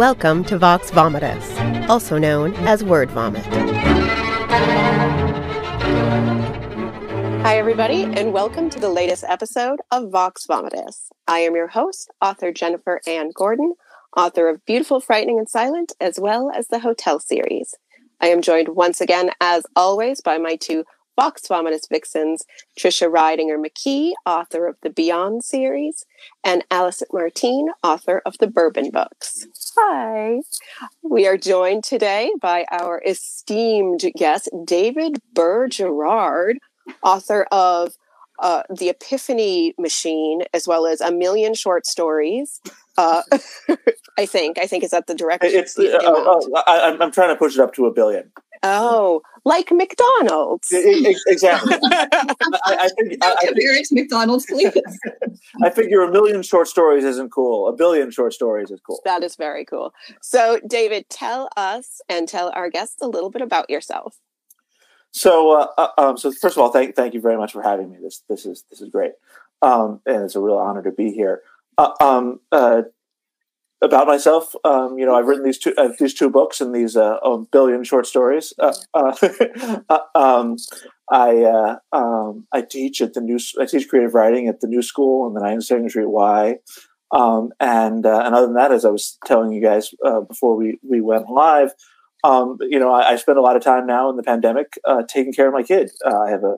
Welcome to Vox Vomitus, also known as Word Vomit. Hi, everybody, and welcome to the latest episode of Vox Vomitus. I am your host, author Jennifer Anne Gordon, author of Beautiful, Frightening, and Silent, as well as the Hotel series. I am joined once again, as always, by my two Vox Vomitus Vixens, Trisha Ridinger McKee, author of the Beyond series, and Allison Martine, author of the Bourbon books. Hi. We are joined today by our esteemed guest, David Burr Gerrard, author of uh, The Epiphany Machine, as well as a million short stories. Uh, I think. I think is that the direction. It's. Uh, uh, I, I'm trying to push it up to a billion. Oh, like McDonald's. exactly. I, I, think I, I think, McDonald's, please. I figure a million short stories isn't cool. A billion short stories is cool. That is very cool. So, David, tell us and tell our guests a little bit about yourself. So, uh, uh, um, so first of all, thank thank you very much for having me. This this is this is great, um, and it's a real honor to be here. Uh, um, uh, about myself. Um, you know, I've written these two uh, these two books and these uh, a billion short stories. Uh, uh, uh um, I uh, um, I teach at the new I teach creative writing at the New School in the 92nd Street Y. Um, and and other than that, as I was telling you guys before we we went live, um, you know, I, I, spend a lot of time now in the pandemic taking care of my kid. I have a,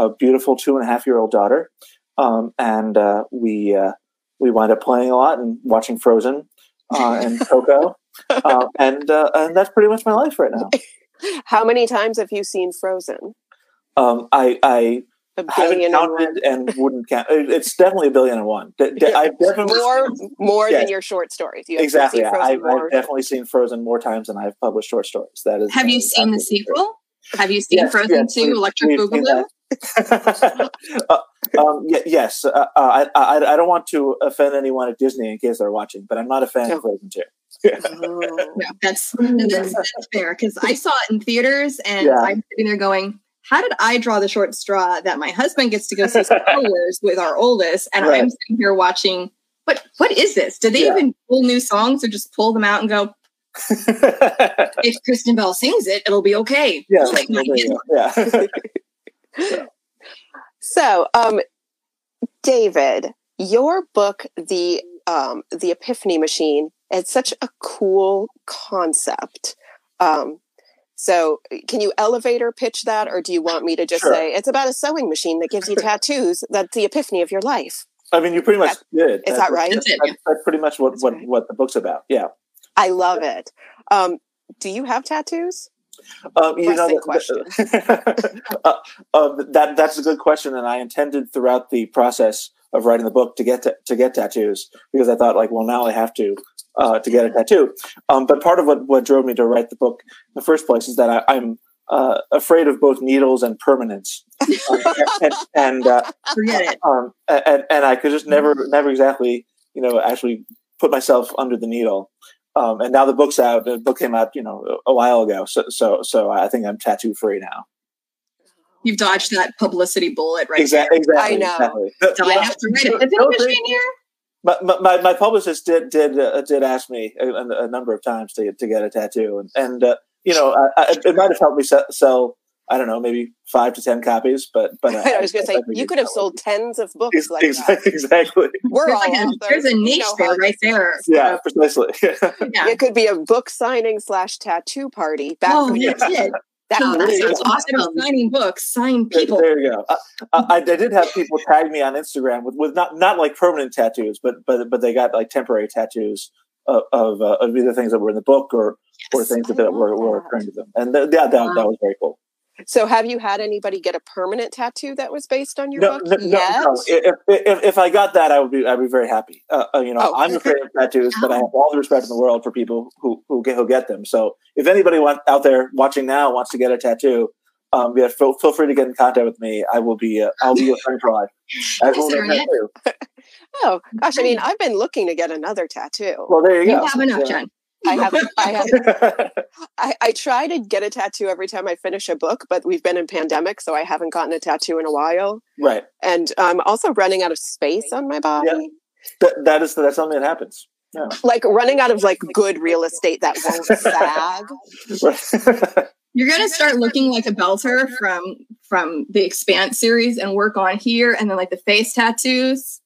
a, beautiful two and a half year old daughter, um, and we we wind up playing a lot and watching Frozen uh, and Coco, uh, and uh, and that's pretty much my life right now. How many times have you seen Frozen? Um, I I haven't counted and, and wouldn't count. It's definitely a billion and one. I've definitely more more yes. than your short stories. You exactly. I've, I've, definitely seen Frozen more times than I've published short stories. That is. Have you seen the sequel? True. Have you seen yes, Frozen yes, 2 Electric Boogaloo? uh, um, y- yes, uh, uh, I, I, I, don't want to offend anyone at Disney in case they're watching, but I'm not a fan of Frozen 2. oh, that's, that's, that's fair because I saw it in theaters and yeah. I'm sitting there going, how did I draw the short straw that my husband gets to go see Star Wars with our oldest, and right. I'm sitting here watching? What what is this? Did they yeah. even pull new songs or just pull them out and go? if Kristen Bell sings it, it'll be okay. Yeah, like, yeah. So, um, David, your book, the um, the Epiphany Machine, is such a cool concept. Um, so, can you elevator pitch that, or do you want me to just sure. say it's about a sewing machine that gives you tattoos? That's the epiphany of your life. I mean, you pretty much did. Is that right? That's, that's, that's pretty much what, what, what the book's about. Yeah. I love it. Um, do you have tattoos? Um, you know, uh, uh, that that's a good question, and I intended throughout the process of writing the book to get to, to get tattoos because I thought like, well, now I have to uh, to get a tattoo. Um, but part of what what drove me to write the book in the first place is that I, am uh, afraid of both needles and permanence, um, and, and uh, forget it. Um, and and I could just never never exactly you know actually put myself under the needle. Um, and now the book's out. The book came out, you know, a while ago. So, so, so I think I'm tattoo free now. You've dodged that publicity bullet, right? Exactly. exactly I know. Exactly. Do I have to write a vending machine here? But my, my, my, publicist did did uh, did ask me a, a, number of times to to get a tattoo, and and uh, you know I, I, it might have helped me sell I don't know, maybe five to ten copies. But but I, I was going to say you could have sold tens of books like exactly, that. Exactly. We're there's all like a, there's a niche there, right there. Yeah, precisely. yeah. It could be a book signing slash tattoo party. Back oh, that's it. That, oh, that's awesome. Signing books, sign people. There, there you go. I, I, I, did have people tag me on Instagram with, with not not like permanent tattoos, but but but they got like temporary tattoos of of, uh, of either things that were in the book or yes, or things that, that were, were occurring to them, and th- yeah, that, wow. that was very cool. So, have you had anybody get a permanent tattoo that was based on your no, book? No, yet? no, If, if, if, I got that, I would be I'd be very happy. Uh, uh you know, oh. I'm afraid of tattoos, but I have all the respect in the world for people who who get, who get them. So, if anybody want, out there watching now wants to get a tattoo, um, yeah, feel, feel free to get in contact with me. I will be uh, I'll be your friend for life. oh gosh, I mean, I've been looking to get another tattoo. Well, there you, you go. have enough, Jen. I haven't. I have. I, I try to get a tattoo every time I finish a book, but we've been in pandemic, so I haven't gotten a tattoo in a while. Right. And I'm also running out of space on my body. Yeah. That, that is that's something that happens. Yeah. Like running out of like good real estate that won't sag. You're gonna start looking like a belter from from the Expanse series and work on here, and then like the face tattoos.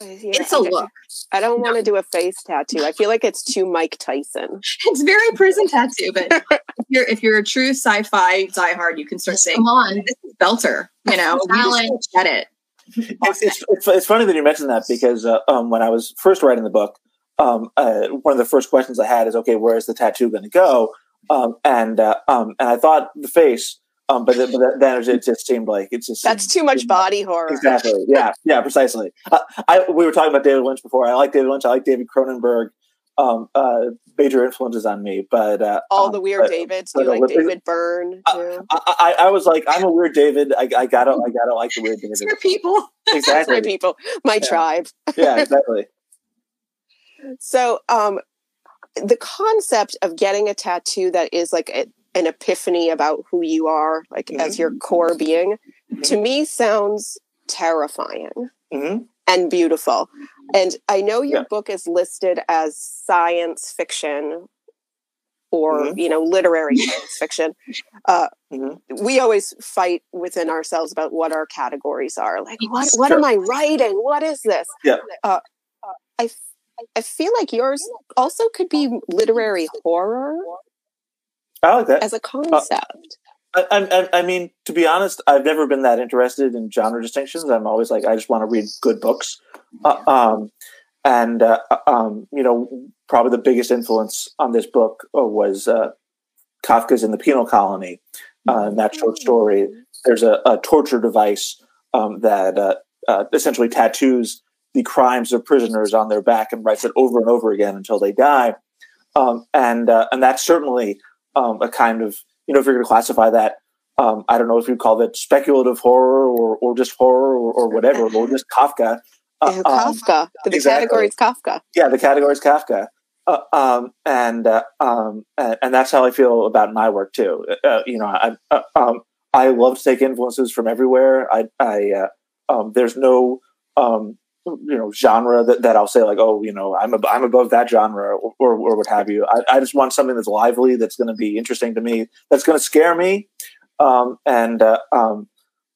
Yeah, it's a look. I don't want to do a face tattoo. I feel like it's too Mike Tyson. It's very prison tattoo, but if you're if you're a true sci-fi diehard, you can start saying, "Come on, this is Belter." You know, you get it. It's, it's, it's, it's, funny that you mentioned that because uh, um, when I was first writing the book, um, uh, one of the first questions I had is, "Okay, where is the tattoo going to go?" Um, and uh, um, and I thought the face um, but, but then it just seemed like it's just that's too much body horror. Exactly. Yeah. Yeah. Precisely. Uh, I we were talking about David Lynch before. I like David Lynch. I like David Cronenberg. Um, uh, major influences on me, but uh, all um, the weird but, Davids. Do you like David Byrne? I, I, I, was like, I'm a weird David. I, I gotta, I gotta like the weird David. It's your people. Exactly. my people. My yeah. tribe. yeah. Exactly. so, um, the concept of getting a tattoo that is like a, an epiphany about who you are, like mm-hmm. as your core being, mm-hmm. to me sounds terrifying mm-hmm. and beautiful. And I know your yeah. book is listed as science fiction or mm-hmm. you know literary science fiction uh, mm-hmm. we always fight within ourselves about what our categories are like what, what am i writing what is this yeah. Uh, I, I feel like yours also could be literary horror I like that as a concept. Uh, I, I, I, mean, to be honest, I've never been that interested in genre distinctions. I'm always like, I just want to read good books. Uh, um, and, uh, um, you know, probably the biggest influence on this book uh, was uh, Kafka's In the Penal Colony. Uh, that short story, there's a, a torture device um, that essentially tattoos the crimes of prisoners on their back and writes it over and over again until they die. Um, and and that's certainly um, a kind of you know if you're going to classify that um, I don't know if you'd call it speculative horror or, or just horror or, or whatever or just Kafka. Uh, Kafka. Um, the exactly. category is Kafka. Yeah, the category is Kafka. Uh, um, and, uh, um, and, and that's how I feel about my work too. Uh, you know, I uh, um, I love to take influences from everywhere. I I uh, um, there's no um, you know genre that, that I'll say like oh you know I'm ab- I'm above that genre or, or, or what have you. I, I, just want something that's lively, that's going to be interesting to me, that's going to scare me, um, and uh, um,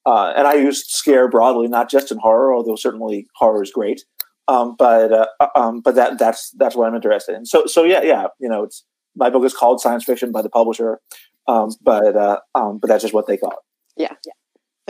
uh, and I use scare broadly, not just in horror, although certainly horror is great. Um, but uh, uh, um, but that that's that's what I'm interested in. So so yeah yeah you know it's my book is called science fiction by the publisher, um, but uh, um, but that's just what they call it. Yeah yeah.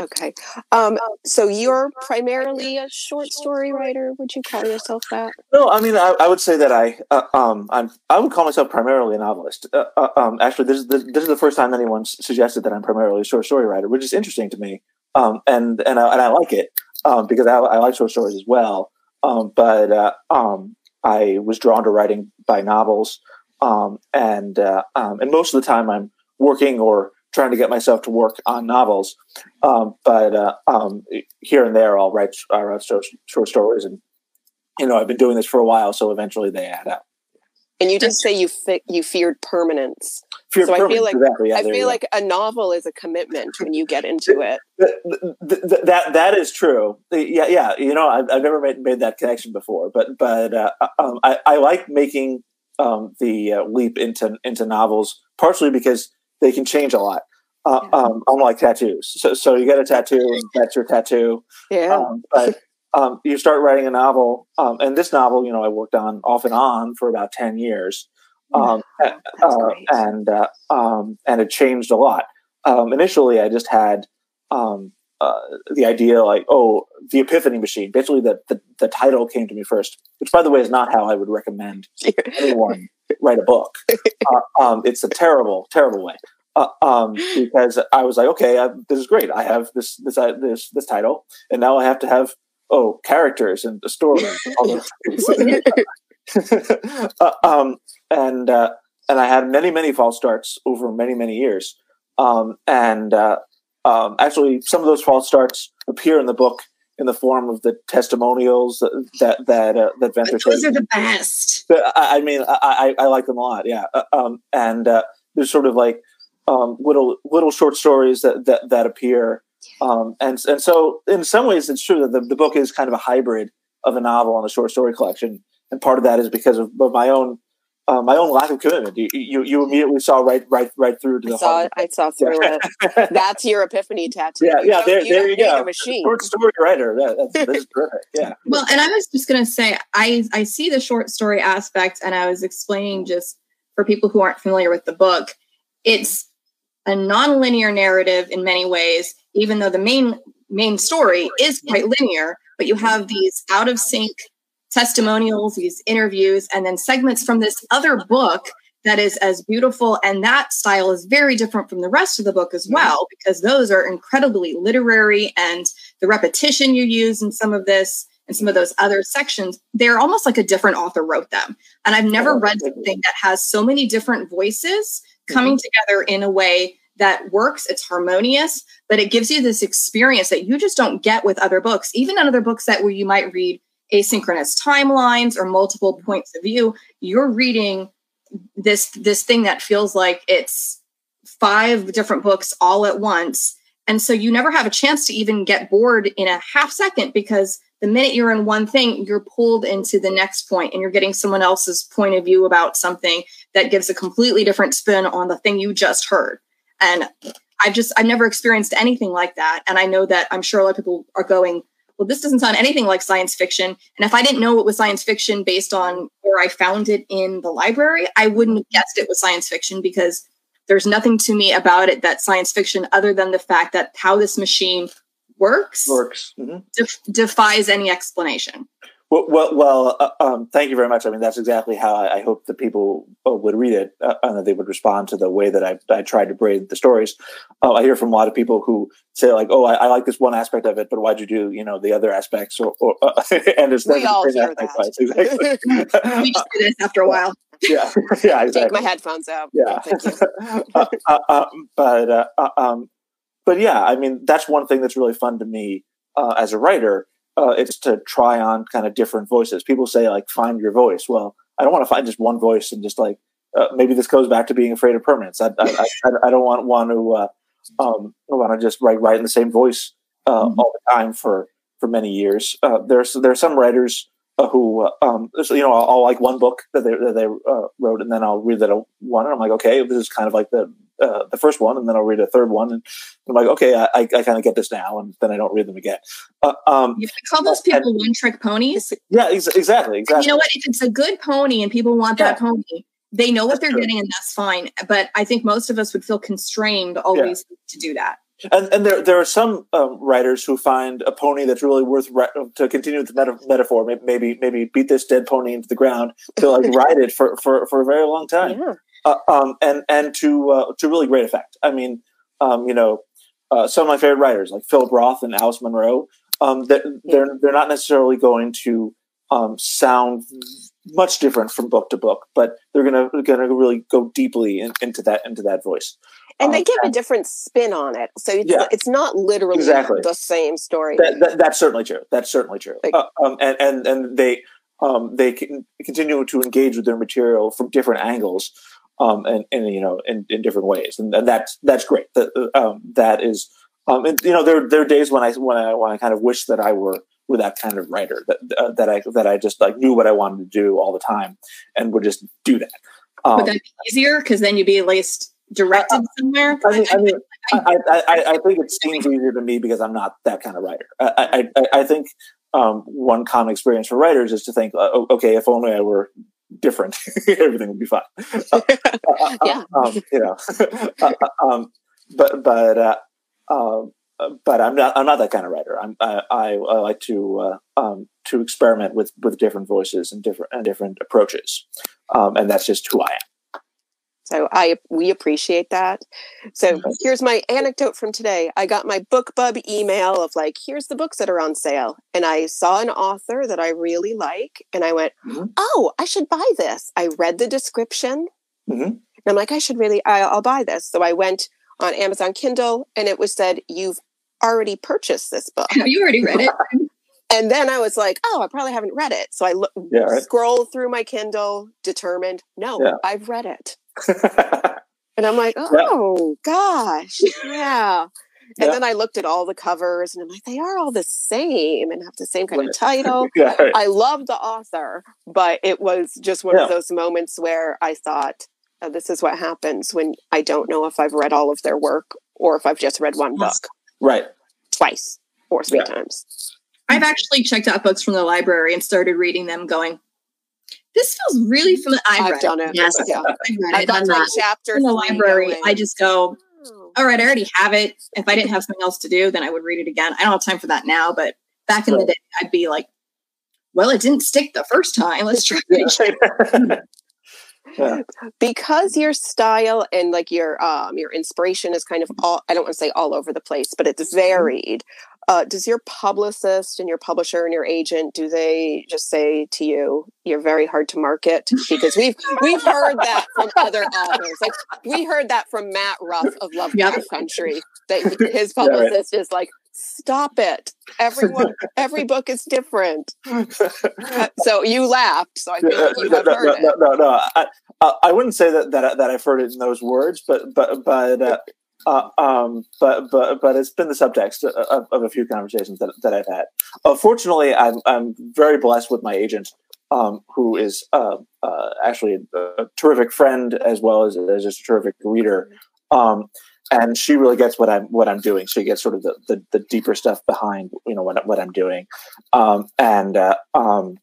Okay. Um, so you're primarily a short story writer. Would you call yourself that? No, I mean, I, I would say that I, uh, um, I'm, I would call myself primarily a novelist. Uh, uh, um, actually, this is the, this is the first time anyone suggested that I'm primarily a short story writer, which is interesting to me. Um, and and I, and I like it um, because I, I like short stories as well. Um, but uh, um, I was drawn to writing by novels, um, and uh, um, and most of the time I'm working or trying to get myself to work on novels. Um, but uh, um, here and there, I'll write, I'll write short, short, stories, and you know, I've been doing this for a while, so eventually they add up. And you did say you fi- you feared permanence. Feared so permanence, I feel like exactly. yeah, I feel like a novel is a commitment when you get into it. that, that that is true. Yeah, yeah. You know, I've, I've never made, made that connection before, but but uh, um, I, I like making um, the uh, leap into into novels partially because they can change a lot. Uh, yeah. um, unlike tattoos, so so you get a tattoo, and that's your tattoo. Yeah. Um, but um, you start writing a novel, um, and this novel, you know, I worked on off and on for about ten years, um, uh, and uh, um, and it changed a lot. initially, I just had uh, the idea, like, oh, the Epiphany Machine. Basically, the, the the title came to me first, which, by the way, is not how I would recommend anyone write a book. Uh, um, it's a terrible, terrible way. Uh, um, because I was like, okay, I, this is great. I have this this uh, this this title, and now I have to have oh characters and a story. uh, um, and uh, and I had many many false starts over many many years. Um, and uh, um, actually, some of those false starts appear in the book in the form of the testimonials that that uh, that Venter. Those are the best. I, I mean, I, I, I like them a lot. Yeah, uh, um, and uh, there's sort of like um, little little short stories that that, that appear, um, and and so in some ways it's true that the, the book is kind of a hybrid of a novel and a short story collection. and part of that is because of, of my own uh, my own lack of commitment. You, you, you immediately saw right right right through to the. I saw it. I saw through it. That's your epiphany tattoo. Yeah, yeah. There, you there you go. A machine. Short story writer. That, that's, that's perfect. Yeah. Well, and I was just gonna say, I I see the short story aspect, and I was explaining just for people who aren't familiar with the book, it's a non-linear narrative in many ways, even though the main main story is quite linear. But you have these out of sync testimonials, these interviews, and then segments from this other book that is as beautiful. And that style is very different from the rest of the book as well, because those are incredibly literary and the repetition you use in some of this and some of those other sections, they're almost like a different author wrote them. And I've never read something that has so many different voices coming mm-hmm. together in a way that works, it's harmonious, but it gives you this experience that you just don't get with other books, even in other books that where you might read asynchronous timelines or multiple points of view you're reading this this thing that feels like it's five different books all at once. And so you never have a chance to even get bored in a half second because the minute you're in one thing you're pulled into the next point and you're getting someone else's point of view about something that gives a completely different spin on the thing you just heard. And i've just i've never experienced anything like that. And i know that i'm sure a lot of people are going well, this doesn't sound anything like science fiction. And if I didn't know it was science fiction based on where I found it in the library, I wouldn't have guessed it was science fiction because there's nothing to me about it that's science fiction other than the fact that how this machine works works mm-hmm. def- defies any explanation. Well, well, well uh, um, thank you very much. I mean, that's exactly how I, I hope the people uh, would read it uh, and that they would respond to the way that I, I tried to braid the stories. Uh, I hear from a lot of people who say like, "Oh, I, I, like this one aspect of it, but why'd you do you know the other aspects?" Or, or uh, and it's we all hear that. Exactly. we just do this after a while. Yeah, yeah, exactly. Take my headphones out. Yeah, uh, but um, but yeah, I mean, that's one thing that's really fun to me as a writer uh, it's to try on kind of different voices. People say like find your voice. Well, I don't want to find just one voice and just like uh, maybe this goes back to being afraid of permanence. I I, I, I don't want want to uh, um, want to just write write in the same voice uh, mm-hmm. all the time for for many years. Uh, there's there are some writers uh, who um, so, you know I'll, I'll, like one book that they that they wrote and then I'll read that one and I'm like okay this is kind of like the uh, the first one, and then I'll read a third one, and I'm like, okay, I, I kind of get this now, and then I don't read them again. Uh, um, you call those people one trick ponies? Yeah, ex- exactly, exactly. And you know what? If it's a good pony and people want yeah. that pony, they know what that's they're true. getting, and that's fine. But I think most of us would feel constrained always yeah. to do that. And, and there, there are some um, writers who find a pony that's really worth re- to continue with the meta- metaphor. Maybe, maybe beat this dead pony into the ground to like ride it for, for, for a very long time. Yeah uh, um, and and to uh, to really great effect. I mean, um, you know, uh, some of my favorite writers like Philip Roth and Alice Munro. Um, they're, they're they're not necessarily going to um, sound much different from book to book, but they're gonna gonna really go deeply in, into that into that voice. And they um, give a different spin on it, so it's, yeah, it's not literally exactly. the same story. That, that, that's certainly true. That's certainly true. Like, uh, um, and and and they um, they can continue to engage with their material from different angles um, and, and you know in, in different ways, and, and that's that's great. That um, that is, um, and you know there there are days when I when I when I kind of wish that I were were that kind of writer that uh, that I that I just like knew what I wanted to do all the time and would just do that. Um, would that be easier because then you'd be at least directed I, somewhere? I, mean, I, mean I, I, I, think it seems easier to me because I'm not that kind of writer. I, I, I think um, one common experience for writers is to think, uh, okay, if only I were different, everything would be fine. Uh, uh, yeah. Um, you know, um, but but uh, um, but I'm not I'm not that kind of writer. I'm I, I, I like to uh, um, to experiment with with different voices and different and different approaches, um, and that's just who I am. So I we appreciate that. So here's my anecdote from today. I got my BookBub email of like, here's the books that are on sale, and I saw an author that I really like, and I went, mm-hmm. oh, I should buy this. I read the description, mm-hmm. and I'm like, I should really, I, I'll buy this. So I went on Amazon Kindle, and it was said, you've already purchased this book. Have you already read it? And then I was like, oh, I probably haven't read it. So I look, yeah, right? scroll through my Kindle, determined, no, yeah. I've read it. and I'm like, oh yeah. gosh, yeah. And then I looked at all the covers and I'm like, they are all the same and have the same kind of title. yeah, right. I love the author, but it was just one yeah. of those moments where I thought, oh, this is what happens when I don't know if I've read all of their work or if I've just read one book. Right. Twice or three yeah. times. I've actually checked out books from the library and started reading them going, this feels really familiar. I've, I've done it. Yes, yeah. I've read I've it. Done chapter in the library. Going. I just go, oh. all right, I already have it. If I didn't have something else to do, then I would read it again. I don't have time for that now, but back in right. the day, I'd be like, well, it didn't stick the first time. Let's try it. yeah. because your style and like your um your inspiration is kind of all i don't want to say all over the place but it's mm-hmm. varied uh, does your publicist and your publisher and your agent do they just say to you you're very hard to market because we've we've heard that from other authors. Like we heard that from matt ruff of lovecraft yep. country that his publicist is like stop it. Everyone every book is different. So you laughed so i like you have no, heard no, it. no no no. I, I wouldn't say that, that that i've heard it in those words but but but uh, uh, um, but but but it's been the subtext of, of, a few conversations that, that I've had. Uh, fortunately, I'm I'm very blessed with my agent, um, who is uh, uh actually a, a, terrific friend as well as, as just a terrific reader. Um, and she really gets what I'm what I'm doing. She gets sort of the, the, the deeper stuff behind you know what what I'm doing, um, and uh, um,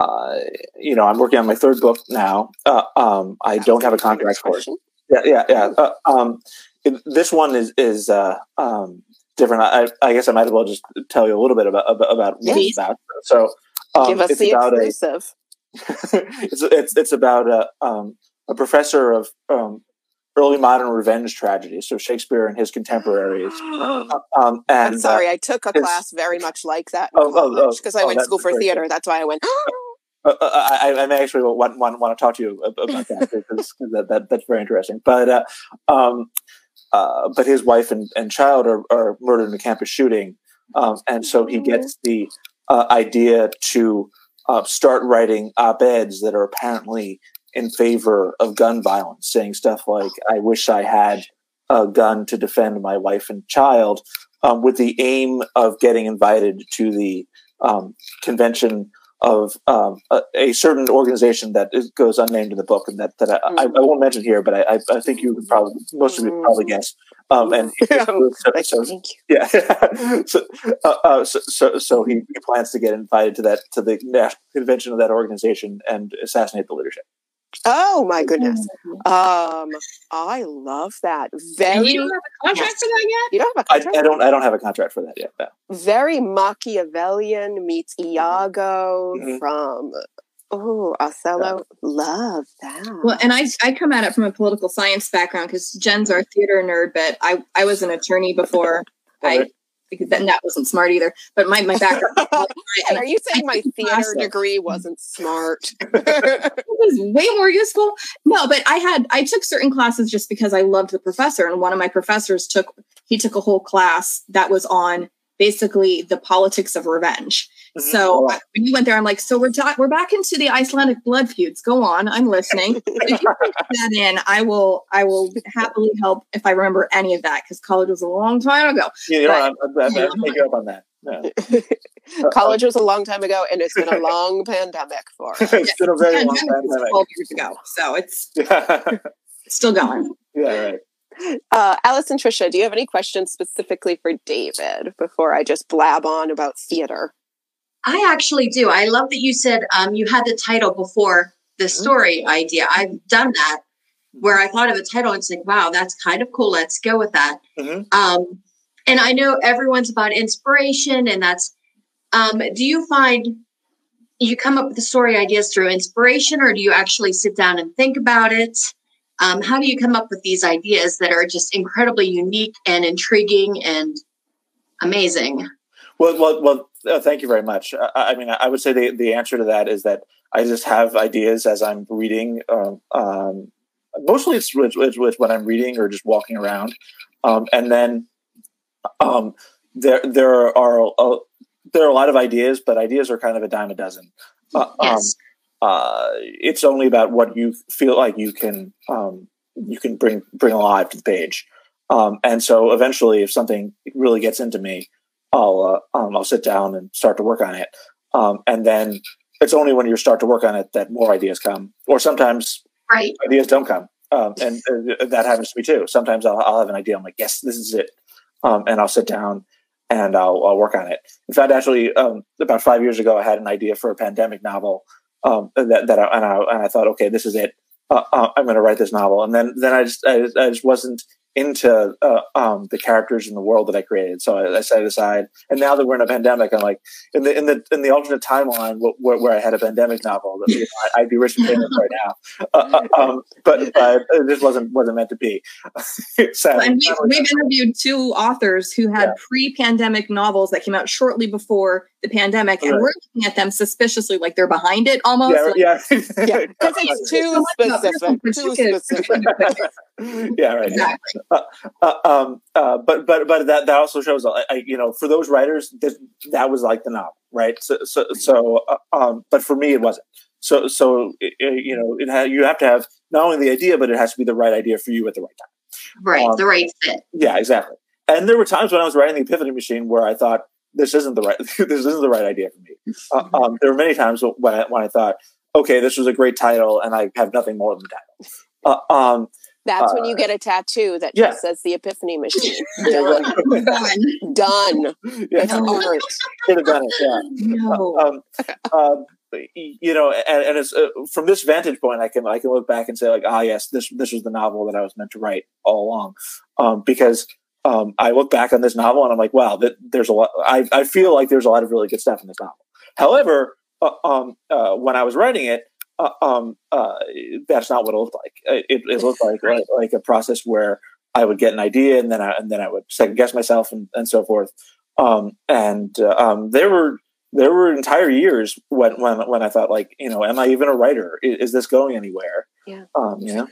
uh, you know I'm working on my third book now. Um, I don't have a contract for it. Yeah, yeah, yeah. This one is is uh, um, different. I, I, guess I might as well just tell you a little bit about about, about what it's about. So, um, give us the exclusive. A, it's it's it's about a um, a professor of um, early modern revenge tragedy, so Shakespeare and his contemporaries. um, and, I'm sorry, uh, I took a class very much like that because oh, oh, oh, I went to school for theater. That's why I went. Uh, uh, I, I, may actually want, want, want to talk to you about that because that, that, that's very interesting. But uh, um, uh, but his wife and, and child are, are murdered in a campus shooting. Um, and so he gets the uh, idea to uh, start writing op eds that are apparently in favor of gun violence, saying stuff like, I wish I had a gun to defend my wife and child, um, with the aim of getting invited to the um, convention of um, a, a, certain organization that is, goes unnamed in the book, and that, that I, mm-hmm. I, I, won't mention here, but I, I, think you would probably most of you would probably guess. Um, and so, so, yeah, so, uh, uh, so, so, so he, he, plans to get invited to that to the national convention of that organization and assassinate the leadership. Oh my goodness. Um, I love that. Very. you don't have a contract for that yet. You don't have a contract. I, I don't. I don't have a contract for that yet. No. Very Machiavellian meets Iago mm-hmm. from. Oh, Othello. Yeah. Love that. Well, and I I come at it from a political science background because Jen's our theater nerd, but I I was an attorney before. I because then that wasn't smart either. But my, my background. and are you saying my theater degree wasn't smart? it was way more useful. No, but I had, I took certain classes just because I loved the professor. And one of my professors took, he took a whole class that was on basically the politics of revenge. Mm-hmm. So when you went there, I'm like, so we're ta- we're back into the Icelandic blood feuds. Go on, I'm listening. if you put that in, I will I will happily help if I remember any of that because college was a long time ago. Yeah, you know, but, I'm, I'm, I'm, take you up on that. Yeah. college was a long time ago, and it's been a long pandemic for. Us. it's been a very long pandemic. Twelve years ago, so it's still going. Yeah, right. Uh, Alice and Trisha, do you have any questions specifically for David before I just blab on about theater? I actually do. I love that you said um, you had the title before the mm-hmm. story mm-hmm. idea. I've done that where I thought of a title. And it's like, wow, that's kind of cool. Let's go with that. Mm-hmm. Um, and I know everyone's about inspiration, and that's. Um, do you find you come up with the story ideas through inspiration, or do you actually sit down and think about it? Um, how do you come up with these ideas that are just incredibly unique and intriguing and amazing? Well, well, well. Uh, thank you very much. I, I, mean, I would say the the answer to that is that I just have ideas as I'm reading. Um, um, mostly, it's, it's, it's, when I'm reading or just walking around, um, and then um, there there are uh, there are a lot of ideas, but ideas are kind of a dime a dozen. Uh, um, yes. Uh, it's only about what you feel like you can um, you can bring bring alive to the page. Um, and so eventually, if something really gets into me, I'll uh, um, I'll sit down and start to work on it. Um, and then it's only when you start to work on it that more ideas come, or sometimes right. ideas don't come. Um, and uh, that happens to me too. Sometimes I'll, I'll, have an idea. I'm like, yes, this is it. Um, and I'll sit down and I'll, I'll, work on it. In fact, actually, um, about five years ago, I had an idea for a pandemic novel um, that, that I, and, I, and I thought, okay, this is it. Uh, uh, I'm going to write this novel. And then, then I just, I, I just wasn't into uh, um, the characters in the world that I created. So I, I, set it aside. And now that we're in a pandemic, I'm like in the in the in the alternate timeline where, where I had a pandemic novel, that, you know, I'd be rich and famous right now. Uh, uh um, but but it just wasn't wasn't meant to be. and we've, we've, interviewed two authors who had yeah. pre-pandemic novels that came out shortly before the pandemic, right. and we're looking at them suspiciously, like they're behind it almost. Yeah, like, yeah, yeah, because it's too specific. Too specific. yeah, right. Exactly. Uh, uh, um, uh, but but but that that also shows, I, I, you know, for those writers, that that was like the novel, right? So so, so uh, um, but for me, it wasn't. So so it, you know, it ha- you have to have not only the idea, but it has to be the right idea for you at the right time. Right, um, the right fit. Yeah, exactly. And there were times when I was writing the Epiphany Machine where I thought this isn't the right this isn't the right idea for me. Uh, um, there were many times when I, when I thought, okay, this was a great title, and I have nothing more than the title. Uh, um, that's uh, when you uh, get a tattoo that yeah. just says the Epiphany Machine. Done. done. Yeah. It's art. Could have done it. Yeah. No. Um, um, you know, and, and it's uh, from this vantage point, I can I can look back and say like, ah, yes, this this was the novel that I was meant to write all along, um, because um, I look back on this novel and I'm like, wow, that there's a lot. I I feel like there's a lot of really good stuff in this novel. However, uh, um, uh, when I was writing it, uh, um, uh, that's not what it looked like. It, it looked like, like, like a process where I would get an idea and then I and then I would second guess myself and, and so forth. Um, and uh, um, there were there were entire years when when when I thought like you know am I even a writer? Is, is this going anywhere? Yeah. Um, you know.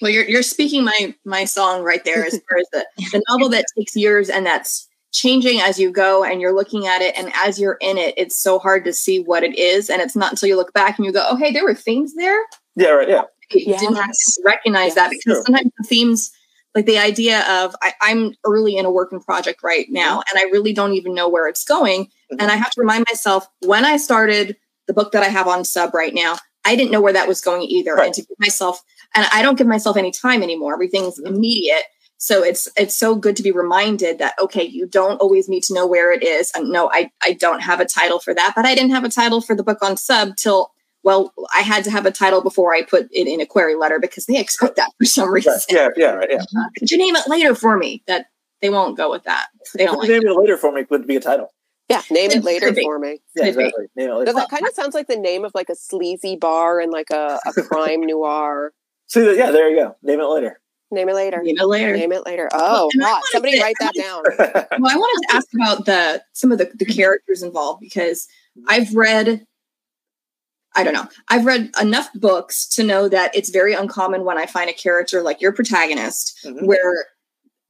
Well, you're you're speaking my my song right there as far as the, the novel that takes years and that's changing as you go and you're looking at it and as you're in it it's so hard to see what it is and it's not until you look back and you go oh hey there were themes there yeah right yeah you yes. didn't recognize yes. that because True. sometimes the themes like the idea of I, am early in a working project right now mm-hmm. and i really don't even know where it's going mm-hmm. and i have to remind myself when i started the book that i have on sub right now i didn't know where that was going either right. and to give myself and i don't give myself any time anymore everything's mm-hmm. immediate so it's it's so good to be reminded that okay, you don't always need to know where it is. And no, I I don't have a title for that, but I didn't have a title for the book on sub till well, I had to have a title before I put it in a query letter because they expect that for some reason. Yeah, yeah, right, yeah. Uh, could you name it later for me? That they won't go with that. They don't. Like name it later for me it would be a title. Yeah, name it later for me. Yeah, exactly. Name it later. That kind of sounds like the name of like a sleazy bar and like a, a crime noir. See, yeah, there you go. Name it later. Name it later. Name it later. Name it later. Oh, hot. Somebody to, write that down. well, I wanted to ask about the some of the, the characters involved because I've read I don't know. I've read enough books to know that it's very uncommon when I find a character like your protagonist mm-hmm. where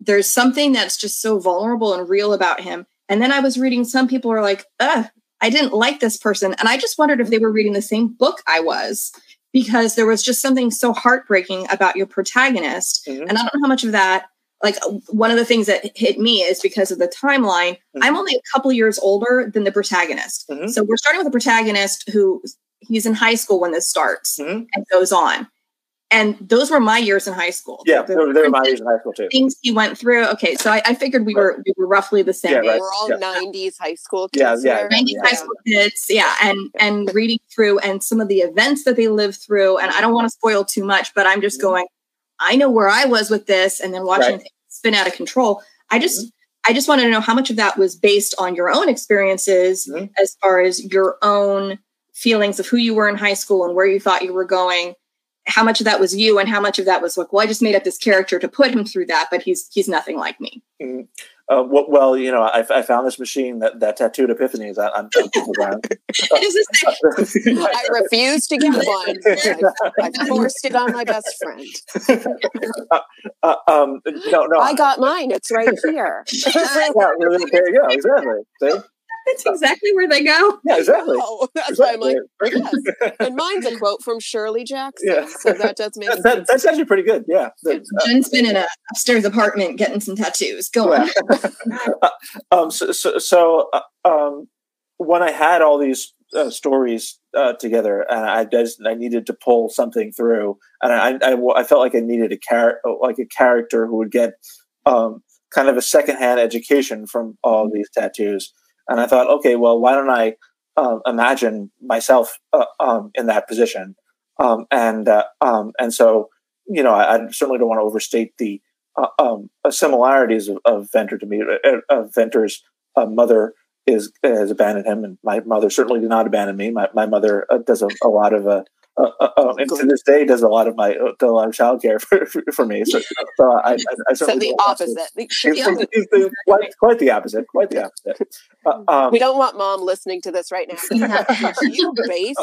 there's something that's just so vulnerable and real about him. And then I was reading some people are like, ugh, I didn't like this person. And I just wondered if they were reading the same book I was because there was just something so heartbreaking about your protagonist. Mm-hmm. And I don't know how much of that, like one of the things that hit me is because of the timeline. Mm-hmm. I'm only a couple years older than the protagonist. Mm-hmm. So we're starting with a protagonist who he's in high school when this starts mm-hmm. and goes on and those were my years in high school. Yeah, they were, they were my years in high school too. Things he went through. Okay, so I, I figured we were we were roughly the same. Yeah, right. We're all '90s high school kids. Yeah, yeah, '90s yeah. high school kids. Yeah, and and reading through and some of the events that they lived through. And I don't want to spoil too much, but I'm just mm-hmm. going. I know where I was with this, and then watching right. things spin out of control. I just. Mm-hmm. I just wanted to know how much of that was based on your own experiences mm-hmm. as far as your own feelings of who you were in high school and where you thought you were going how much of that was you and how much of that was like well i just made up this character to put him through that but he's he's nothing like me mm-hmm. uh, well, well, you know, I, I, found this machine that, that tattooed epiphanies on, on around. I refused to get one. I, I, forced it on my best friend. Uh, uh, um, no, no. I got mine. It's right here. yeah, there you go. Exactly. See? That's exactly where they go. Yeah, exactly. Oh, that's exactly. why I'm like, yes. And mine's a quote from Shirley Jackson. Yeah. So that does make that, that, That's actually pretty good. Yeah. Uh, Jen's been in a upstairs apartment getting some tattoos. Go on. uh, um, so, so, so uh, um, when I had all these uh, stories uh, together, and I just I needed to pull something through, and I, I, I felt like I needed a char- like a character who would get um, kind of a secondhand education from all these tattoos, and I thought, okay, well, why don't I um, imagine myself uh, um, in that position, um, and uh, um, and so you know, I, I, certainly don't want to overstate the uh, um, similarities of, of Venter to me, of Venter's mother is has abandoned him, and my mother certainly did not abandon me. My my mother uh, does a, a, lot of uh, uh, and to this day does a lot of my uh, a lot of childcare for, for, for me. So, so I, I, I so the opposite. The, the, quite, quite, the opposite. Quite the opposite. Uh, um, we don't want mom listening to this right now. you base.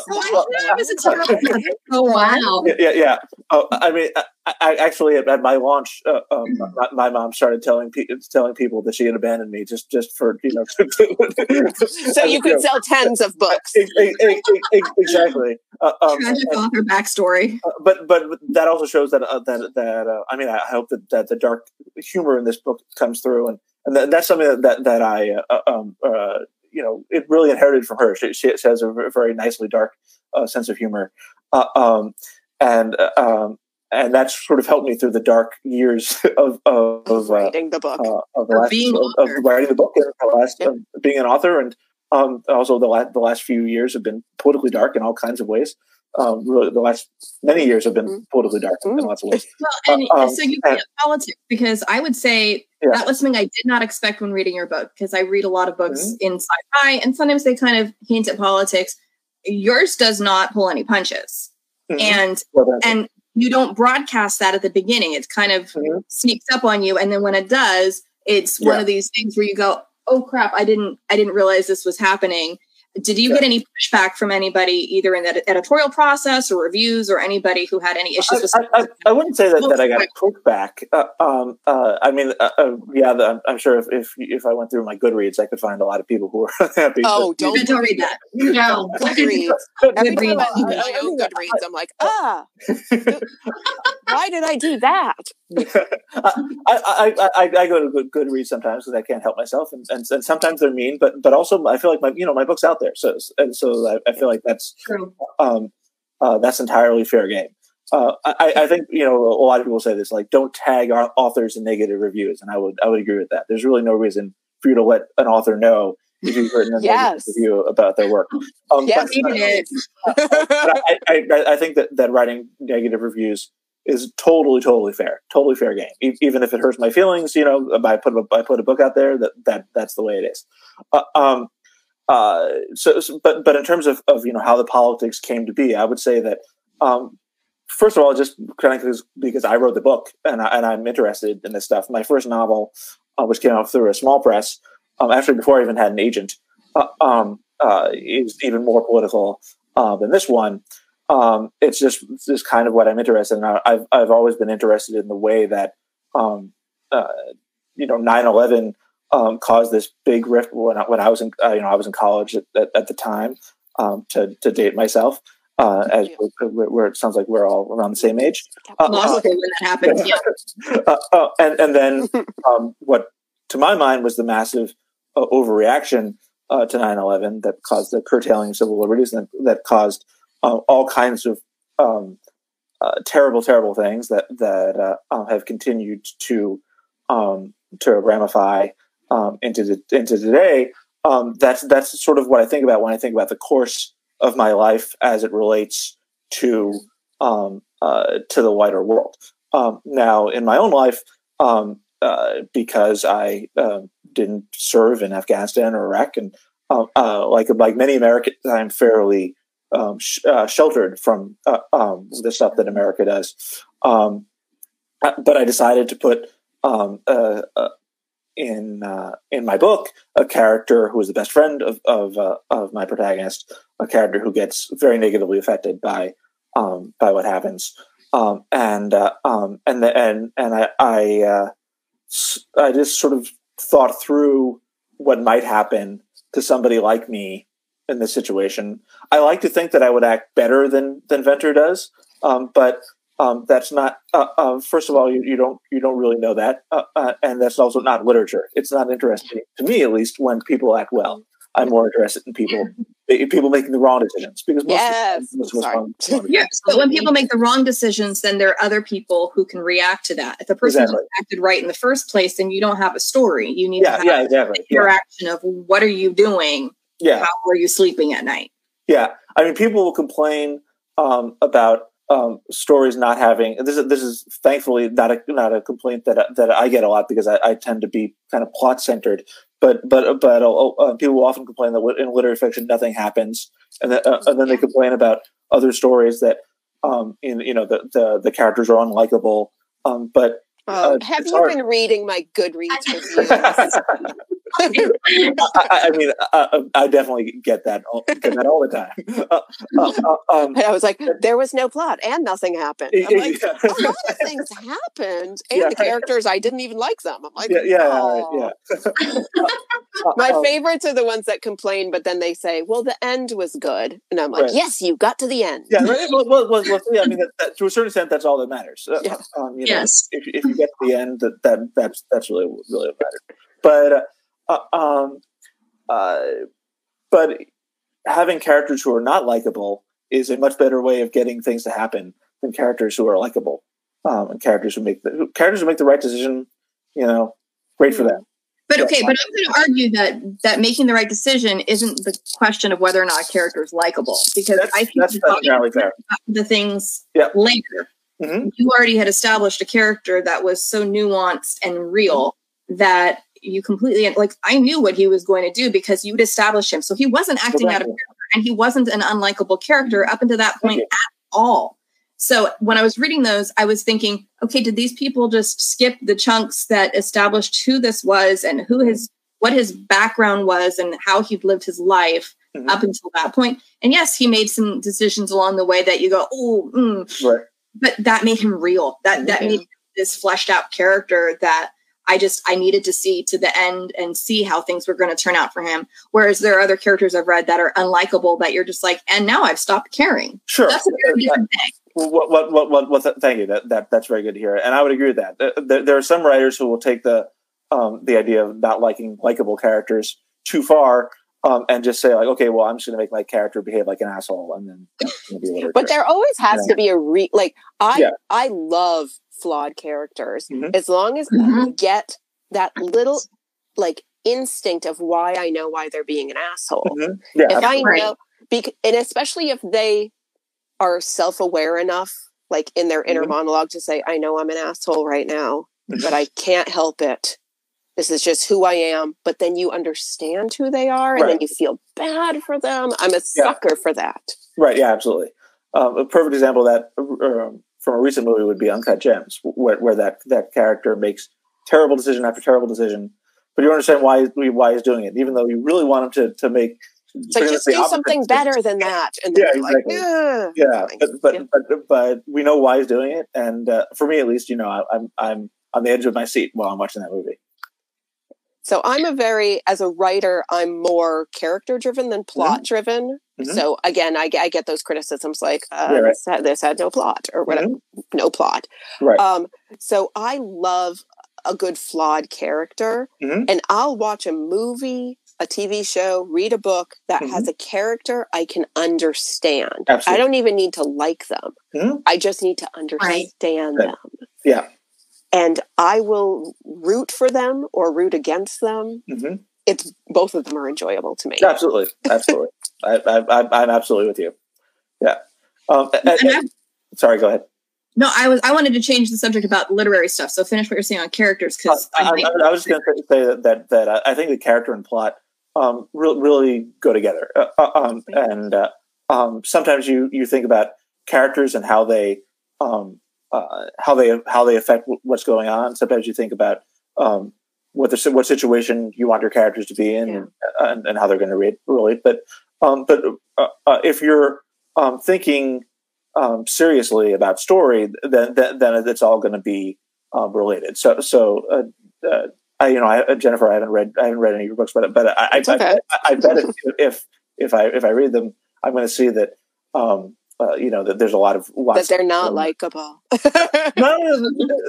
Oh, wow. Yeah, yeah. yeah. Oh, I mean, I, I, actually at, my launch, uh, um, mm. my, my, mom started telling pe- telling people that she had abandoned me just just for you know. so you could sell tens of books. exactly. Uh, author backstory. Uh, but but that also shows that uh, that that uh, I mean I hope that, that the dark humor in this book comes through and and that, that's something that that, that I uh, um, uh, you know it really inherited from her. She, she has a very nicely dark sense of humor, um, and um, and that's sort of helped me through the dark years of of, of writing the book, of, the last, being of, of, writing the book, and the last yep. being an author and um, also, the, la- the last few years have been politically dark in all kinds of ways. Um, really, the last many years have been mm-hmm. politically dark in lots of ways. Well, and uh, um, so you and, politics because I would say yeah. that was something I did not expect when reading your book because I read a lot of books mm-hmm. in sci-fi and sometimes they kind of hint at politics. Yours does not pull any punches, mm-hmm. and well, and you don't broadcast that at the beginning. It kind of mm-hmm. sneaks up on you, and then when it does, it's yeah. one of these things where you go, oh crap, I didn't I didn't realize this was happening. Did you get any pushback from anybody, either in the editorial process or reviews, or anybody who had any issues with? I, I, I wouldn't say that, that I got pushback. Uh, um, uh, I mean, uh, uh yeah, the, I'm sure if, if, if I went through my Goodreads, I could find a lot of people who were happy. Oh, don't, don't read that. No, Goodreads. Every time I open Goodreads, I'm like, ah, why did I do that? I, I, I, I, go to Goodreads sometimes because I can't help myself, and, and, and sometimes they're mean, but but also I feel like my you know my book's out there, so and so I, I feel like that's True. um uh, that's entirely fair game. Uh, I, I, think you know a lot of people say this like don't tag our authors in negative reviews, and I would I would agree with that. There's really no reason for you to let an author know if you've written a yes. review about their work. Um, yes, but, uh, but I, I, I, think that, that writing negative reviews is totally, totally fair, totally fair game. E- even if it hurts my feelings, you know, I put a, I put a book out there that that that's the way it is. Uh, um, uh, so, so, but but in terms of, of you know how the politics came to be, I would say that um, first of all, just kind of because, I wrote the book and, I, and I'm interested in this stuff. My first novel, uh, which came out through a small press, um, actually before I even had an agent, uh, um, uh, is even more political uh, than this one um, it's just just kind of what I'm interested in. I've I've always been interested in the way that um, uh, you know 9/11 um, caused this big rift when I, when I was in uh, you know I was in college at, at, at the time um, to to date myself. Uh, as where it sounds like we're all around the same age. Uh, uh when that happened, yeah. Uh, uh, and and then um, what to my mind was the massive overreaction to 9/11 that caused the curtailing of civil liberties and that caused uh, all kinds of um, uh, terrible, terrible things that that uh, um, have continued to um, to ramify um, into the, into today. Um, that's that's sort of what I think about when I think about the course of my life as it relates to um, uh, to the wider world. now, in my own life, uh, because I didn't serve in Afghanistan or Iraq, and uh, like like many Americans, I'm fairly um, sh- uh, sheltered from uh, um, the stuff that America does. Um, uh, but I decided to put um, uh, uh, in uh, in my book a character who is the best friend of of, of my protagonist, a character who gets very negatively affected by um, by what happens, um, and and the, and and I I, I just sort of thought through what might happen to somebody like me in this situation. I like to think that I would act better than than Venter does, um, but um, that's not. Uh, uh, first of all, you, you, don't you don't really know that, uh, uh and that's also not literature. It's not interesting to me, at least, when people act well. I'm more interested in people people making the wrong decisions because most yes, most wrong, wrong yes. But when people make the wrong decisions, then there are other people who can react to that. If the person exactly. acted right in the first place, then you don't have a story. You need yeah, to have yeah, exactly. interaction yeah. of what are you doing? Yeah, how are you sleeping at night? Yeah, I mean, people will complain um, about um, stories not having this is this is thankfully not a not a complaint that that I get a lot because I, I tend to be kind of plot centered. But but but uh, uh, people will often complain that in literary fiction nothing happens, and, that, uh, and then they complain about other stories that um, in you know the the, the characters are unlikable. Um, but Oh, uh, have you hard. been reading my Goodreads reviews? I, I, mean, I, I, definitely get that all, get that all the time. Uh, uh, uh um, I was like, there was no plot and nothing happened. I'm like, yeah. a lot of things happened, and yeah. the characters I didn't even like them. I'm like, yeah, yeah, oh. yeah. My um, favorites are the ones that complain, but then they say, "Well, the end was good," and I'm like, right. "Yes, you got to the end." Yeah, right. well, well, well, well yeah. I mean, that, that, to a certain extent, that's all that matters. Uh, yeah. Um, you know, yes. If, if you get to the end, that, that that's that's really really what matters. But uh, um, uh, but having characters who are not likable is a much better way of getting things to happen than characters who are likable um, and characters who make the characters who make the right decision. You know, great for hmm. them. But okay, but I'm going to argue that that making the right decision isn't the question of whether or not a character is likable, because that's, I think that's, the things yep. later. Mm-hmm. You already had established a character that was so nuanced and real mm-hmm. that you completely like. I knew what he was going to do because you'd established him, so he wasn't acting exactly. out of character, and he wasn't an unlikable character up until that point at all. So when I was reading those, I was thinking, okay, did these people just skip the chunks that established who this was and who his what his background was and how he'd lived his life mm-hmm. up until that point? And yes, he made some decisions along the way that you go, oh, mm. right. but that made him real. That that made this fleshed out character that I just I needed to see to the end and see how things were going to turn out for him. Whereas there are other characters I've read that are unlikable that you're just like, and now I've stopped caring. Sure, that's a very different thing. What, what, what, what, what, thank you. That, that, that's very good to hear. And I would agree with that. There, there are some writers who will take the, um, the idea of not liking likable characters too far um, and just say like, okay, well, I'm just going to make my character behave like an asshole, and then. but there always has yeah. to be a re like I yeah. I love flawed characters mm-hmm. as long as mm-hmm. I get that little like instinct of why I know why they're being an asshole. Mm-hmm. Yeah, if I know, bec- and especially if they are self-aware enough like in their inner mm-hmm. monologue to say i know i'm an asshole right now but i can't help it this is just who i am but then you understand who they are and right. then you feel bad for them i'm a sucker yeah. for that right yeah absolutely um, a perfect example of that um, from a recent movie would be uncut gems where, where that that character makes terrible decision after terrible decision but you understand why why he's doing it even though you really want him to to make so just do something better than that. And yeah, exactly. Like, yeah, but but, yeah. but but we know why he's doing it, and uh, for me at least, you know, I, I'm I'm on the edge of my seat while I'm watching that movie. So I'm a very, as a writer, I'm more character driven than plot mm-hmm. driven. Mm-hmm. So again, I, I, get those criticisms like uh, yeah, right. this, had, this, had, no plot or whatever, mm-hmm. no plot. Right. Um, so I love a good flawed character, mm-hmm. and I'll watch a movie a TV show, read a book that mm-hmm. has a character I can understand. Absolutely. I don't even need to like them. Mm-hmm. I just need to understand right. them. Yeah. And I will root for them or root against them. Mm-hmm. It's both of them are enjoyable to me. Absolutely, absolutely. I, am absolutely with you. Yeah. Um, and, and, sorry, go ahead. No, I was I wanted to change the subject about literary stuff. So finish what you're saying on characters because uh, I, I, I, was just going to say that, that that I think the character and plot um, re- really go together. Uh, uh, um, and uh, um, sometimes you you think about characters and how they um, uh, how they how they affect w- what's going on. Sometimes you think about um, what the what situation you want your characters to be in yeah. and, and, how they're going to re- relate. But um, but uh, uh, if you're um, thinking seriously about story, then then, then it's all going to be related. So so I, you know, I, Jennifer, I haven't read, I haven't read any of your books, but but I, I, okay. I, I, bet if, if if I if I read them, I'm going to see that um, uh, you know that there's a lot of lots that they're not um, likable. no,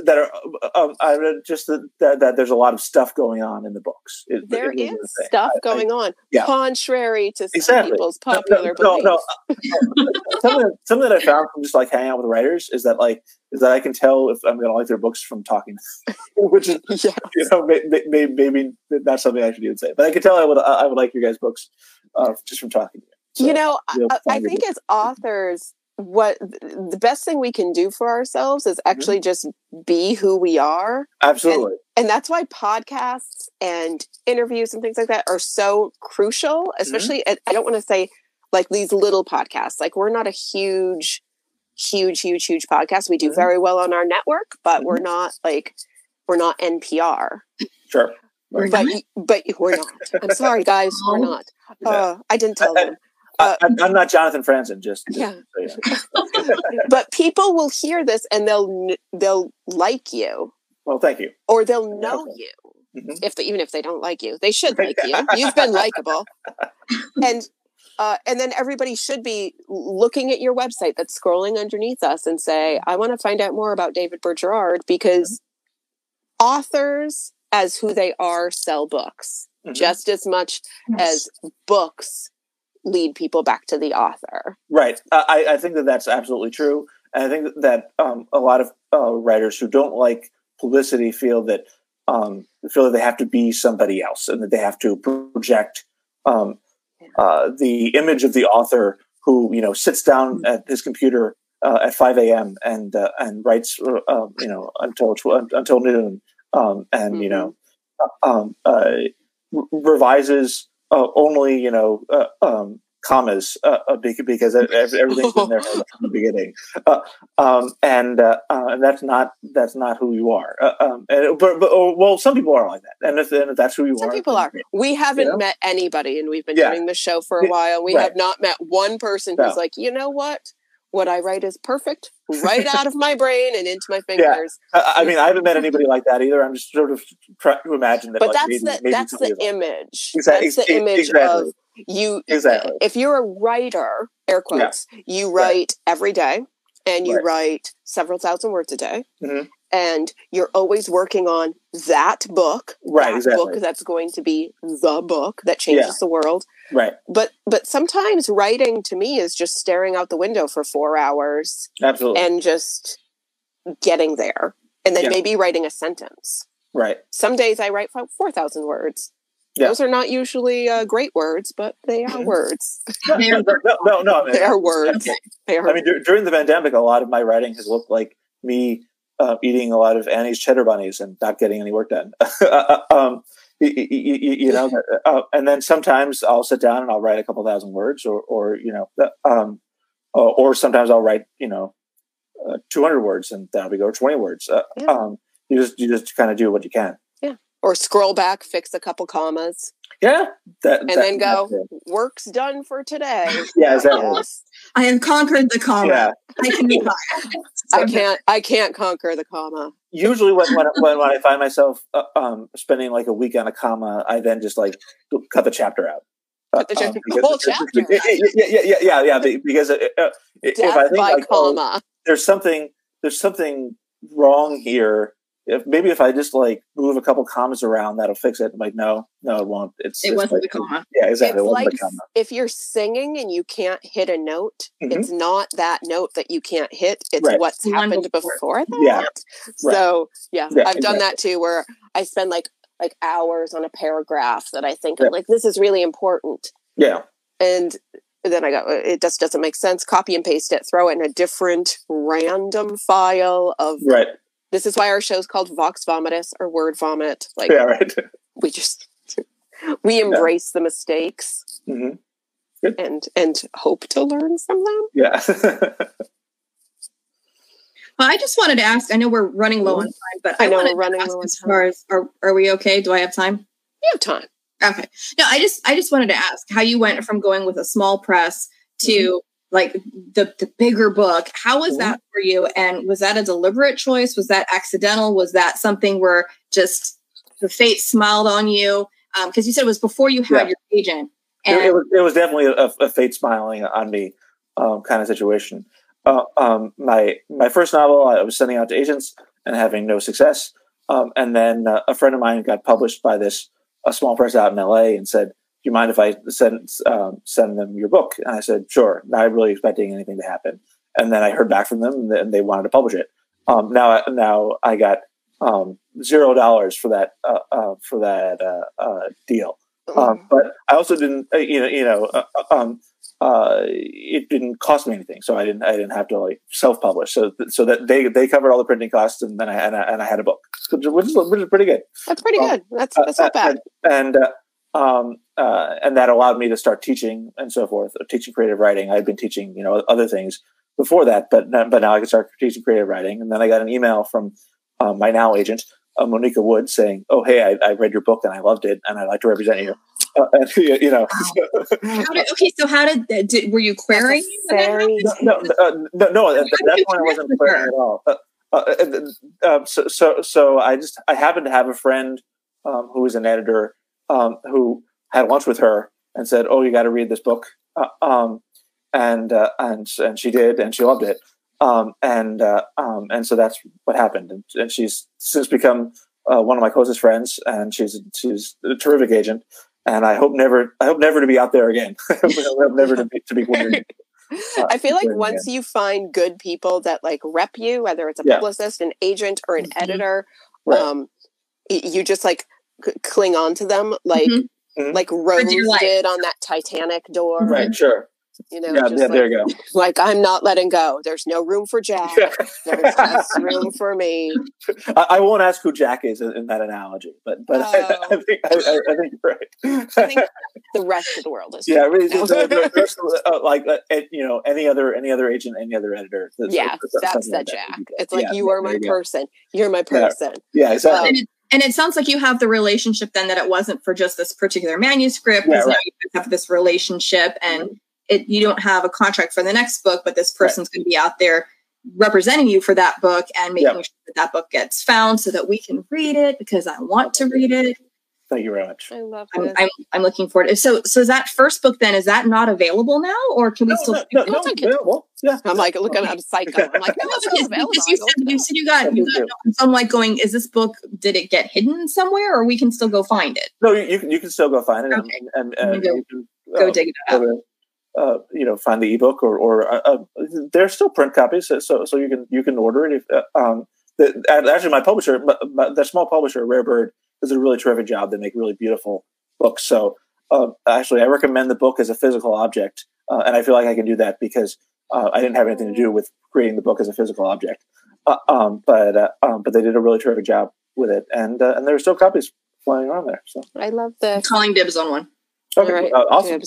that are um, I just that, that, that there's a lot of stuff going on in the books. It, there it is stuff I, going I, on, yeah. contrary to exactly. people's popular no, no, beliefs. No, something, something that I found from just like hanging out with writers is that like is that I can tell if I'm going to like their books from talking, which is yes. you know maybe, maybe, maybe not something I should even say, but I can tell I would I would like your guys' books uh, just from talking. So you know, I, I think as authors, what the best thing we can do for ourselves is mm-hmm. actually mm-hmm. just be who we are. Absolutely. And, and, that's why podcasts and interviews and things like that are so crucial, mm-hmm. especially, mm-hmm. I don't want to say like these little podcasts. Like we're not a huge, huge, huge, huge podcast. We do mm-hmm. very well on our network, but we're mm-hmm. not like, we're not NPR. Sure. But, but we're not. I'm sorry, guys, we're not. Uh, I didn't tell them. Uh, I'm, I'm, not Jonathan Franzen. Just, just yeah. but people will hear this and they'll they'll like you. Well, thank you. Or they'll know you. Mm-hmm. If they, even if they don't like you, they should like you. You've been likable, and uh, and then everybody should be looking at your website that's scrolling underneath us and say, "I want to find out more about David Burr Gerrard," because mm-hmm. authors, as who they are, sell books mm-hmm. just as much yes. as books lead people back to the author. Right. I, I think that that's absolutely true. And I think that um, a lot of uh, writers who don't like publicity feel that um, feel that they have to be somebody else and that they have to project um, uh, the image of the author who you know sits down mm-hmm. at his computer uh, at 5 a.m. and uh, and writes uh, um, you know until tw- until noon um, and mm-hmm. you know um, uh, revises uh, only you know uh, um, commas uh, uh because everything's in there from the beginning, uh, um, and uh, and that's not that's not who you are. Um, and, but, but oh, well, some people are like that, and if, and if that's who you some are, some people are. We haven't you know? met anybody, and we've been yeah. doing the show for a while. We right. have not met one person who's like, you know what what I write is perfect, right out of my brain and into my fingers. Yeah. I, I, mean, I haven't met anybody like that either. I'm just sort of trying to imagine that. But like, that's maybe, the maybe that's the image. Exactly. That's the image exactly. of you. Exactly. If you're a writer, air quotes, yeah. you write right. every day, and you right. write several thousand words a day. Mm-hmm and you're always working on that book, right? That exactly. book that's going to be the book that changes yeah. the world, right? But but sometimes writing to me is just staring out the window for four hours, absolutely, and just getting there, and then yeah. maybe writing a sentence. Right. Some days I write four thousand words. Yeah. Those are not usually uh, great words, but they are words. no, no, no, they are words. They are. I mean, d- during the pandemic, a lot of my writing has looked like me uh, eating a lot of Annie's cheddar bunnies and not getting any work done. um, you, you, you, know, uh, and then sometimes I'll sit down and I'll write a couple thousand words, or, or you know, um, or, or sometimes I'll write, you know, uh, 200 words and then we go 20 words. Uh, yeah. um, you just you just kind of do what you can. Yeah. Or scroll back, fix a couple commas. Yeah. That, and that, then go, work's done for today. Yeah, exactly. I have conquered the comma. Yeah. I can I can't. I can't conquer the comma. Usually, when when, when, when I find myself uh, um, spending like a week on a comma, I then just like cut the chapter out. Cut the, chapter, um, whole chapter. Yeah, yeah, yeah, yeah, yeah. Because uh, uh if I think like, oh, comma. Oh, there's something, there's something wrong here if maybe if I just like move a couple commas around, that'll fix it. I'm like, no, no, it won't. It's it wasn't like, the comma. Yeah, exactly. It's like if you're singing and you can't hit a note, mm-hmm. it's not that note that you can't hit. It's right. what's happened before. before that. Yeah. So yeah, yeah I've exactly. done that too, where I spend like like hours on a paragraph that I think yeah. like this is really important. Yeah. And then I go, it just doesn't make sense. Copy and paste it, throw it in a different random file of right this is why our show's called Vox Vomitus or Word Vomit. Like, yeah, right. we just we embrace yeah. the mistakes mm-hmm. and and hope to learn from them. Yeah. well, I just wanted to ask. I know we're running low on mm-hmm. time, but I, I know we're running low on as far as are are we okay? Do I have time? You have time. Okay. No, I just I just wanted to ask how you went from going with a small press to mm-hmm like the the bigger book how was that for you and was that a deliberate choice was that accidental was that something where just the fate smiled on you because um, you said it was before you had yeah. your agent. And it, it, was, it was definitely a, a, fate smiling on me um, kind of situation. Uh, um, my my first novel, I was sending out to agents and having no success. Um, and then uh, a friend of mine got published by this a small press out in LA and said, "Do you mind if I send um, send them your book?" And I said, "Sure." Not really expecting anything to happen. And then I heard back from them, and they wanted to publish it. Um, now, now I got um, zero dollars for that uh, uh, for that uh, uh deal. Um, mm-hmm. but I also didn't, uh, you know, you know, uh, um, it didn't cost me anything, so I didn't, I didn't have to like self-publish. So, so that they they covered all the printing costs, and then I and I, and I had a book, which is, which is pretty good. That's pretty um, good. That's that's not bad. And and, um, and that allowed me to start teaching and so forth, teaching creative writing. I'd been teaching, you know, other things before that, but but now I could start teaching creative writing. And then I got an email from um, my now agent, uh, Monica Wood, saying, "Oh, hey, I, I, read your book and I loved it, and I'd like to represent you." Uh, and, you know. did, okay, so how did, did were you querying? Very no, no, uh, no, no, At that point, I wasn't querying at all. Uh, uh, uh, so, so, so I just I happened to have a friend um, who was an editor um, who had lunch with her and said, "Oh, you got to read this book." Um, and and and she did, and she loved it. Um, and uh, um, and so that's what happened. And, and she's since become uh, one of my closest friends, and she's she's a terrific agent. And I hope never I hope never to be out there again. I hope never to be to be. Uh, I feel like once again. you find good people that like rep you, whether it's a yeah. publicist, an agent, or an mm-hmm. editor, right. um, you just like c- cling on to them like mm-hmm. like Rose did on that Titanic door. Right, sure. You know, yeah, yeah like, there you go. Like I'm not letting go. There's no room for Jack. There's just room for me. I, I, won't ask who Jack is in, in that analogy, but but oh. I, I, think I, I, think you're right. I think the rest of the world is. Yeah, really, the, rest of, uh, like uh, you know any other any other agent, any other editor. yeah, that's the like Jack. It's like yeah, you are my you person. You're my person. Yeah, yeah exactly. Um, and it sounds like you have the relationship then that it wasn't for just this particular manuscript because yeah, right. now you have this relationship and it, you don't have a contract for the next book, but this person's right. going to be out there representing you for that book and making yep. sure that that book gets found so that we can read it because I want to read it. Thank you very much. I love I'm, I'm, I'm, looking forward to it. So, so is that first book then, is that not available now or can we no, still? No, no, no, available. Yeah. I'm like, looking at a psycho. I'm like, no, it's available. Because you said, you said you got, you got, so I'm like going, is this book, did it get hidden somewhere or we can still go find it? No, you, you, you can still go find it. Okay. And, and, and go, you can, go uh, dig it up uh, you know find the ebook or or uh, uh, there's still print copies so so you can you can order it if uh, um the, actually my publisher the small publisher rare bird does a really terrific job they make really beautiful books so um, actually i recommend the book as a physical object uh, and i feel like i can do that because uh, i didn't have anything to do with creating the book as a physical object um, but um, but they did a really terrific job with it and and there are still copies flying around there so i love the calling dibs on one Okay, right. uh, awesome.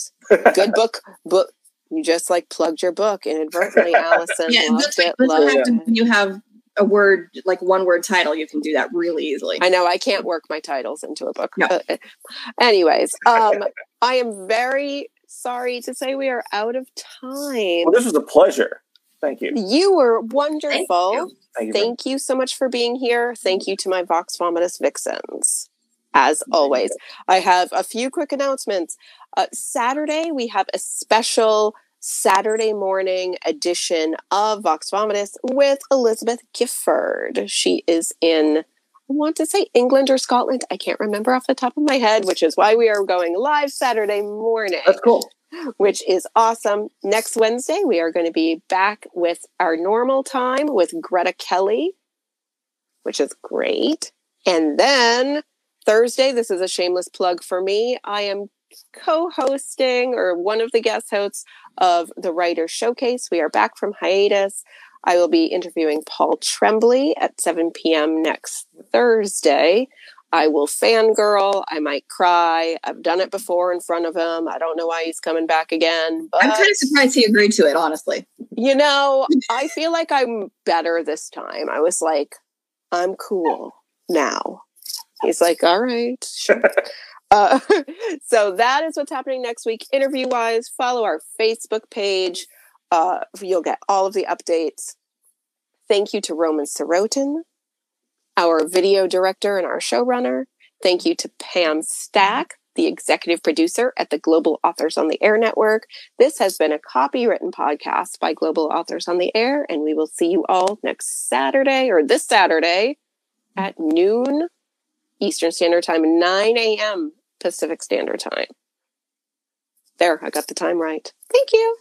Good book. Book. You just like plugged your book inadvertently, Allison. yeah, loved it, loved it. you have a word like one word title, you can do that really easily. I know I can't work my titles into a book. No. Anyways, um, I am very sorry to say we are out of time. Well, this was a pleasure. Thank you. You were wonderful. Thank you, Thank you, Thank you so much for being here. Thank you to my Vox Vomitus Vixens as always. I have a few quick announcements. Uh, Saturday, we have a special Saturday morning edition of Vox Vomitus with Elizabeth Gifford. She is in, I want to say England or Scotland. I can't remember off the top of my head, which is why we are going live Saturday morning. That's cool. Which is awesome. Next Wednesday, we are going to be back with our normal time with Greta Kelly, which is great. And then Thursday, this is a shameless plug for me. I am co hosting or one of the guest hosts of the Writer Showcase. We are back from hiatus. I will be interviewing Paul Tremblay at 7 p.m. next Thursday. I will fangirl. I might cry. I've done it before in front of him. I don't know why he's coming back again. But I'm kind of surprised he agreed to it, honestly. You know, I feel like I'm better this time. I was like, I'm cool now. He's like, all right. Sure. uh, so that is what's happening next week. Interview wise, follow our Facebook page. Uh, you'll get all of the updates. Thank you to Roman Sorotin, our video director and our showrunner. Thank you to Pam Stack, the executive producer at the Global Authors on the Air Network. This has been a copywritten podcast by Global Authors on the Air, and we will see you all next Saturday or this Saturday at noon Eastern Standard Time, 9 a.m. Pacific Standard Time. There, I got the time right. Thank you.